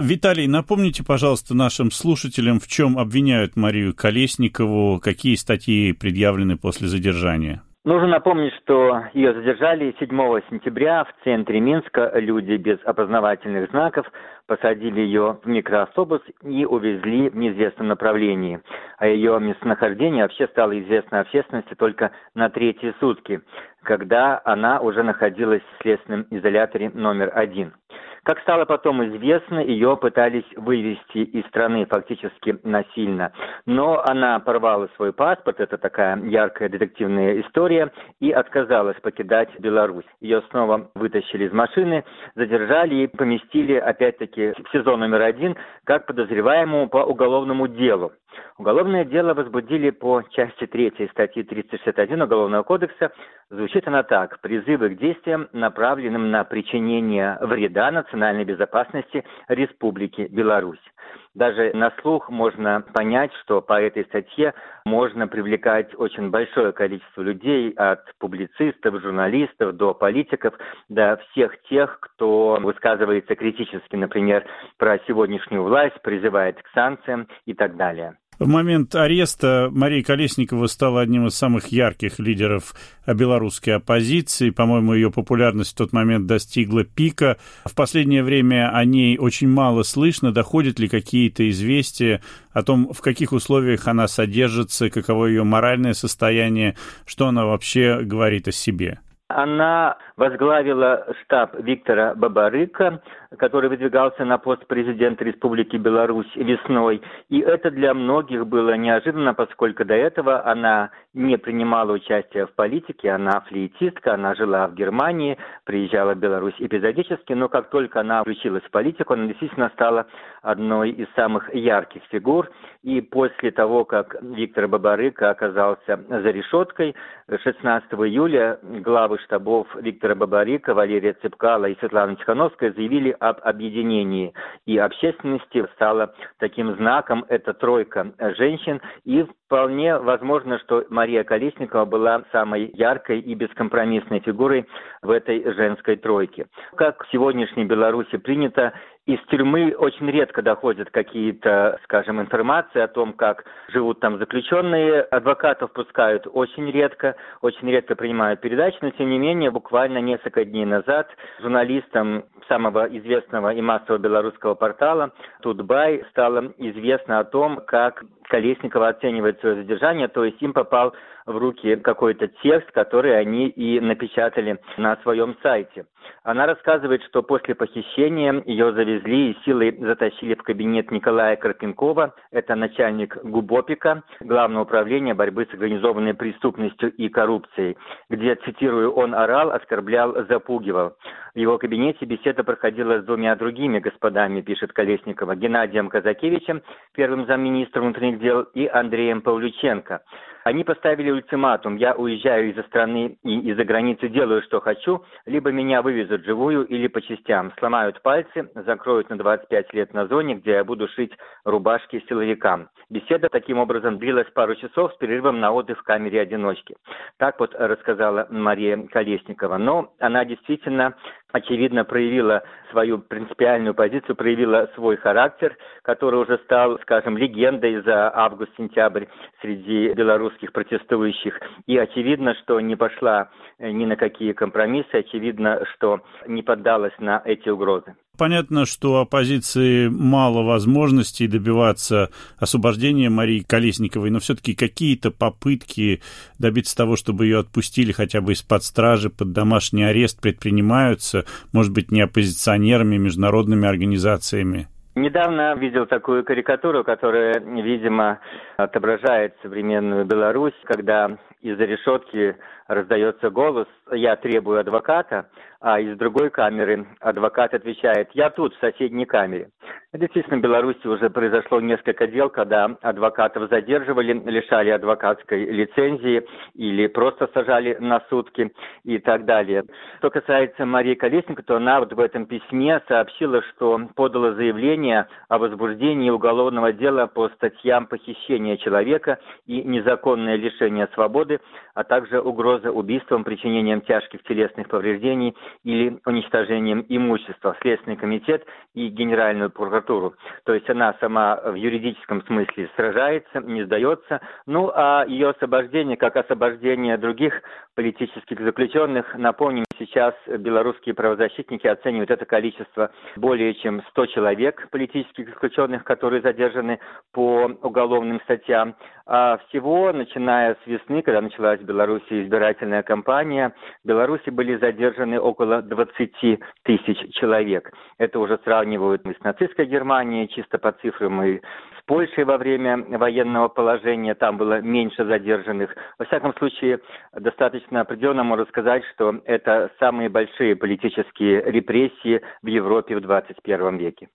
Виталий, напомните, пожалуйста, нашим слушателям, в чем обвиняют Марию Колесникову, какие статьи предъявлены после задержания? Нужно напомнить, что ее задержали 7 сентября в центре Минска. Люди без опознавательных знаков посадили ее в микроавтобус и увезли в неизвестном направлении. О ее местонахождении вообще стало известно общественности только на третьи сутки, когда она уже находилась в следственном изоляторе номер один. Как стало потом известно, ее пытались вывести из страны фактически насильно. Но она порвала свой паспорт, это такая яркая детективная история, и отказалась покидать Беларусь. Ее снова вытащили из машины, задержали и поместили опять-таки в сезон номер один как подозреваемому по уголовному делу. Уголовное дело возбудили по части 3 статьи 361 Уголовного кодекса. Звучит она так. Призывы к действиям, направленным на причинение вреда национальной безопасности Республики Беларусь. Даже на слух можно понять, что по этой статье можно привлекать очень большое количество людей, от публицистов, журналистов до политиков, до всех тех, кто высказывается критически, например, про сегодняшнюю власть, призывает к санкциям и так далее. В момент ареста Мария Колесникова стала одним из самых ярких лидеров белорусской оппозиции. По-моему, ее популярность в тот момент достигла пика. В последнее время о ней очень мало слышно. Доходят ли какие-то известия о том, в каких условиях она содержится, каково ее моральное состояние, что она вообще говорит о себе? Она возглавила штаб Виктора Бабарыка, который выдвигался на пост президента Республики Беларусь весной. И это для многих было неожиданно, поскольку до этого она не принимала участия в политике, она флейтистка, она жила в Германии, приезжала в Беларусь эпизодически, но как только она включилась в политику, она действительно стала одной из самых ярких фигур. И после того, как Виктор Бабарыка оказался за решеткой, 16 июля главы штабов Виктора Бабарика, Валерия Цепкала и Светлана Тихановская заявили об объединении. И общественности стала таким знаком эта тройка женщин. И вполне возможно, что Мария Колесникова была самой яркой и бескомпромиссной фигурой в этой женской тройке. Как в сегодняшней Беларуси принято, из тюрьмы очень редко доходят какие-то, скажем, информации о том, как живут там заключенные. Адвокатов пускают очень редко, очень редко принимают передачи, но тем не менее, буквально несколько дней назад журналистам самого известного и массового белорусского портала Тутбай стало известно о том, как Колесникова оценивает свое задержание, то есть им попал в руки какой-то текст, который они и напечатали на своем сайте. Она рассказывает, что после похищения ее завезли и силой затащили в кабинет Николая Карпенкова, это начальник ГУБОПИКа, Главного управления борьбы с организованной преступностью и коррупцией, где, цитирую, он орал, оскорблял, запугивал. В его кабинете беседа проходила с двумя другими господами, пишет Колесникова, Геннадием Казакевичем, первым замминистра внутренних дел, и Андреем Павлюченко. Они поставили ультиматум, я уезжаю из-за страны и из-за границы делаю, что хочу, либо меня вывезут живую или по частям, сломают пальцы, закроют на 25 лет на зоне, где я буду шить рубашки силовикам. Беседа таким образом длилась пару часов с перерывом на отдых в камере одиночки. Так вот рассказала Мария Колесникова. Но она действительно очевидно, проявила свою принципиальную позицию, проявила свой характер, который уже стал, скажем, легендой за август-сентябрь среди белорусских протестующих. И очевидно, что не пошла ни на какие компромиссы, очевидно, что не поддалась на эти угрозы. Понятно, что оппозиции мало возможностей добиваться освобождения Марии Колесниковой, но все-таки какие-то попытки добиться того, чтобы ее отпустили хотя бы из-под стражи, под домашний арест предпринимаются, может быть, не оппозиционерами, международными организациями? Недавно видел такую карикатуру, которая, видимо, отображает современную Беларусь, когда из-за решетки раздается голос «Я требую адвоката», а из другой камеры адвокат отвечает «Я тут, в соседней камере». Действительно, в Беларуси уже произошло несколько дел, когда адвокатов задерживали, лишали адвокатской лицензии или просто сажали на сутки и так далее. Что касается Марии Колесниковой, то она вот в этом письме сообщила, что подала заявление о возбуждении уголовного дела по статьям похищения человека и незаконное лишение свободы, а также угроза убийством, причинением тяжких телесных повреждений или уничтожением имущества. Следственный комитет и Генеральную прокуратуру прокуратуру. То есть она сама в юридическом смысле сражается, не сдается. Ну, а ее освобождение, как освобождение других политических заключенных, напомним, сейчас белорусские правозащитники оценивают это количество более чем 100 человек политических заключенных, которые задержаны по уголовным статьям. А всего, начиная с весны, когда началась в Беларуси избирательная кампания, в Беларуси были задержаны около 20 тысяч человек. Это уже сравнивают с нацистской Германией, чисто по цифрам, и Польшей во время военного положения, там было меньше задержанных. Во всяком случае, достаточно определенно можно сказать, что это самые большие политические репрессии в Европе в 21 веке.